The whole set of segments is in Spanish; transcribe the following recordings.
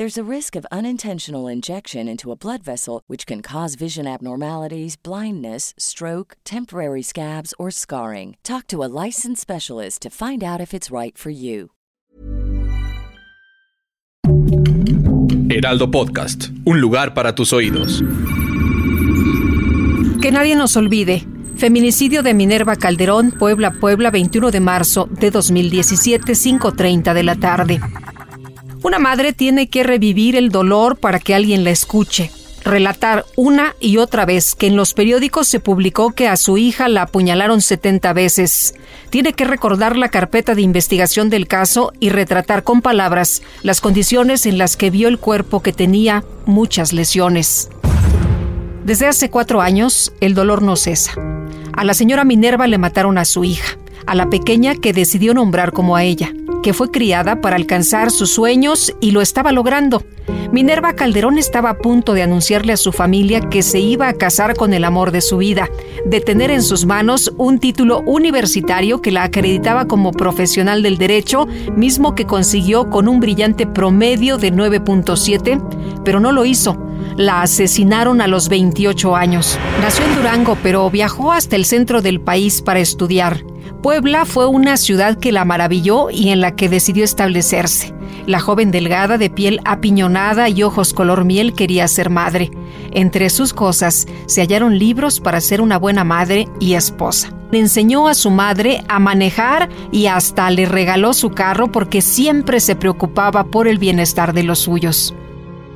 There's a risk of unintentional injection into a blood vessel, which can cause vision abnormalities, blindness, stroke, temporary scabs, or scarring. Talk to a licensed specialist to find out if it's right for you. Heraldo Podcast, un lugar para tus oídos. Que nadie nos olvide. Feminicidio de Minerva Calderón, Puebla, Puebla, 21 de marzo de 2017, 5.30 de la tarde. Una madre tiene que revivir el dolor para que alguien la escuche, relatar una y otra vez que en los periódicos se publicó que a su hija la apuñalaron 70 veces. Tiene que recordar la carpeta de investigación del caso y retratar con palabras las condiciones en las que vio el cuerpo que tenía muchas lesiones. Desde hace cuatro años, el dolor no cesa. A la señora Minerva le mataron a su hija, a la pequeña que decidió nombrar como a ella que fue criada para alcanzar sus sueños y lo estaba logrando. Minerva Calderón estaba a punto de anunciarle a su familia que se iba a casar con el amor de su vida, de tener en sus manos un título universitario que la acreditaba como profesional del derecho, mismo que consiguió con un brillante promedio de 9.7, pero no lo hizo. La asesinaron a los 28 años. Nació en Durango, pero viajó hasta el centro del país para estudiar. Puebla fue una ciudad que la maravilló y en la que decidió establecerse. La joven delgada de piel apiñonada y ojos color miel quería ser madre. Entre sus cosas se hallaron libros para ser una buena madre y esposa. Le enseñó a su madre a manejar y hasta le regaló su carro porque siempre se preocupaba por el bienestar de los suyos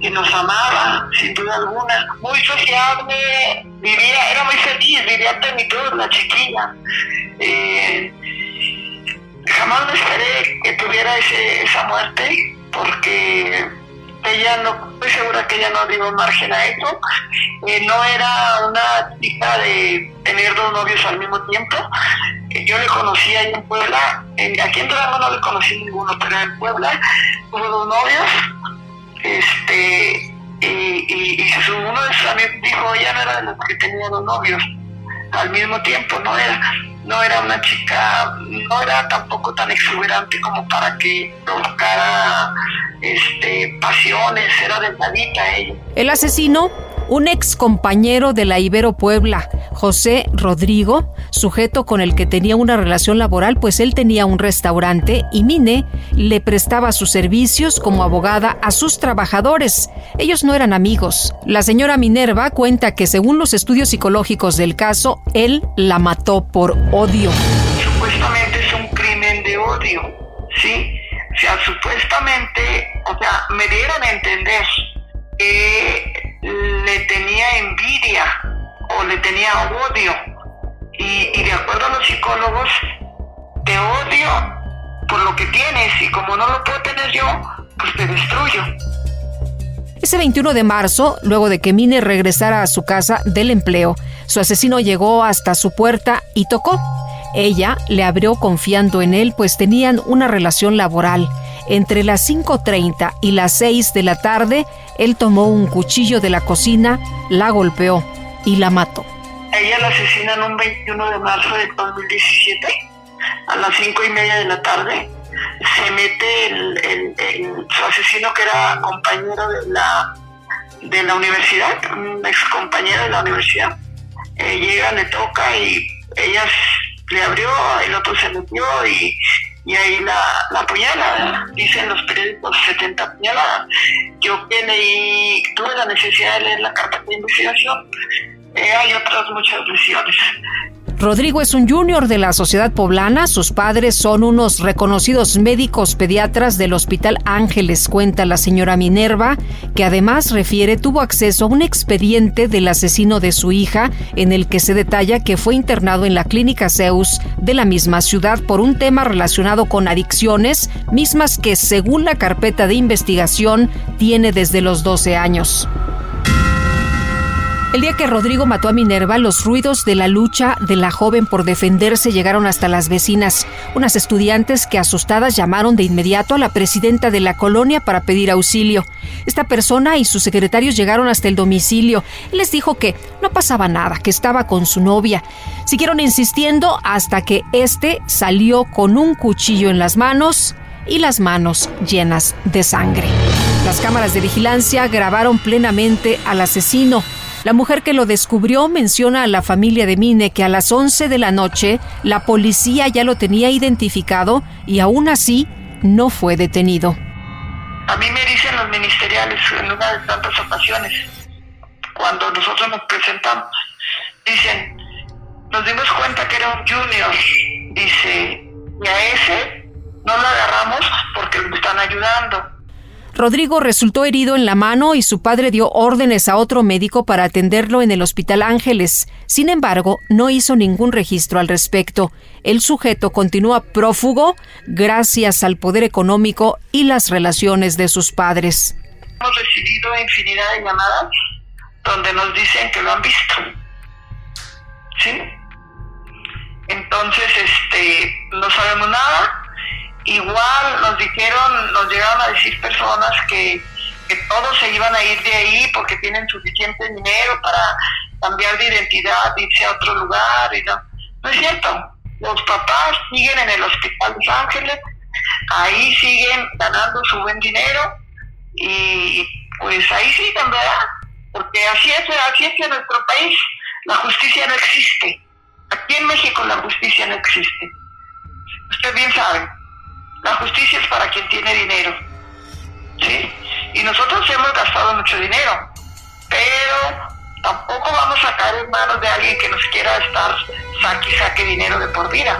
que nos amaba, sin duda alguna, muy sociable, vivía, era muy feliz, vivía en plenitud, la chiquilla. Eh, jamás me esperé que tuviera ese, esa muerte, porque ella no, estoy segura que ella no dio margen a eso. No era una chica de tener dos novios al mismo tiempo. Yo le conocí ahí en Puebla, aquí en Durango no le conocí ninguno, pero en Puebla tuvo dos novios este, dijo, ella no era de los que tenían dos novios al mismo tiempo, no era, no era una chica, no era tampoco tan exuberante como para que provocara este, pasiones, era delgadita ella. El asesino un ex compañero de la Ibero Puebla, José Rodrigo, sujeto con el que tenía una relación laboral, pues él tenía un restaurante y Mine le prestaba sus servicios como abogada a sus trabajadores. Ellos no eran amigos. La señora Minerva cuenta que según los estudios psicológicos del caso, él la mató por odio. Supuestamente es un crimen de odio, ¿sí? O sea, supuestamente, o sea, me dieron a entender que le tenía envidia o le tenía odio. Y, de acuerdo a los psicólogos, te odio por lo que tienes y como no lo puedo tener yo, pues te destruyo. Ese 21 de marzo, luego de que Mine regresara a su casa del empleo, su asesino llegó hasta su puerta y tocó. Ella le abrió confiando en él, pues tenían una relación laboral. Entre las 5.30 y las 6 de la tarde, él tomó un cuchillo de la cocina, la golpeó y la mató. Ella la asesinan un 21 de marzo de 2017 a las 5 y media de la tarde. Se mete el, su asesino que era compañero de la, de la universidad, un ex compañero de la universidad. Eh, llega, le toca y ella le abrió, el otro se metió y y ahí la, la apuñala, dicen los periódicos 70 apuñaladas. Yo que leí, tuve la necesidad de leer la carta de investigación, eh, hay otras muchas lesiones. Rodrigo es un junior de la sociedad poblana. Sus padres son unos reconocidos médicos pediatras del Hospital Ángeles, cuenta la señora Minerva, que además refiere tuvo acceso a un expediente del asesino de su hija, en el que se detalla que fue internado en la clínica Zeus de la misma ciudad por un tema relacionado con adicciones, mismas que según la carpeta de investigación tiene desde los 12 años. El día que Rodrigo mató a Minerva, los ruidos de la lucha de la joven por defenderse llegaron hasta las vecinas, unas estudiantes que asustadas llamaron de inmediato a la presidenta de la colonia para pedir auxilio. Esta persona y sus secretarios llegaron hasta el domicilio les dijo que no pasaba nada, que estaba con su novia. Siguieron insistiendo hasta que este salió con un cuchillo en las manos y las manos llenas de sangre. Las cámaras de vigilancia grabaron plenamente al asesino. La mujer que lo descubrió menciona a la familia de Mine que a las 11 de la noche la policía ya lo tenía identificado y aún así no fue detenido. A mí me dicen los ministeriales en una de tantas ocasiones, cuando nosotros nos presentamos, dicen, nos dimos cuenta que era un junior, dice, y a ese no lo agarramos porque lo están ayudando Rodrigo resultó herido en la mano y su padre dio órdenes a otro médico para atenderlo en el Hospital Ángeles. Sin embargo, no hizo ningún registro al respecto. El sujeto continúa prófugo gracias al poder económico y las relaciones de sus padres. Hemos recibido infinidad de llamadas donde nos dicen que lo han visto. ¿Sí? Entonces, este, no sabemos nada Igual nos dijeron, nos llegaron a decir personas que, todos se iban a ir de ahí porque tienen suficiente dinero para cambiar de identidad, irse a otro lugar y no. No es cierto. Los papás siguen en el Hospital Los Ángeles, ahí siguen ganando su buen dinero y pues ahí siguen, ¿verdad? Porque así es, así es en nuestro país. La justicia no existe. Aquí en México la justicia no existe. Usted bien sabe. La justicia es para quien tiene dinero. ¿Sí? Y nosotros hemos gastado mucho dinero, pero tampoco vamos a caer en manos de alguien que nos quiera estar saque y saque dinero de por vida.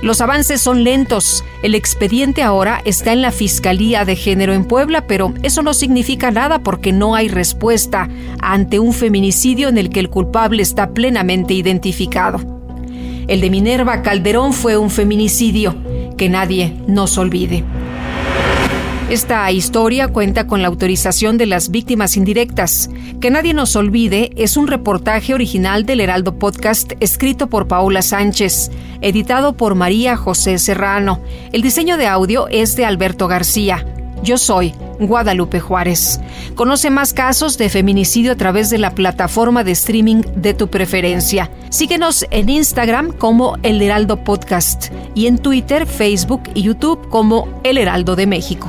Los avances son lentos. El expediente ahora está en la Fiscalía de Género en Puebla, pero eso no significa nada porque no hay respuesta ante un feminicidio en el que el culpable está plenamente identificado. El de Minerva Calderón fue un feminicidio que nadie nos olvide. Esta historia cuenta con la autorización de las víctimas indirectas. Que nadie nos olvide es un reportaje original del Heraldo Podcast escrito por Paula Sánchez, editado por María José Serrano. El diseño de audio es de Alberto García. Yo soy Guadalupe Juárez. Conoce más casos de feminicidio a través de la plataforma de streaming de tu preferencia. Síguenos en Instagram como El Heraldo Podcast y en Twitter, Facebook y YouTube como El Heraldo de México.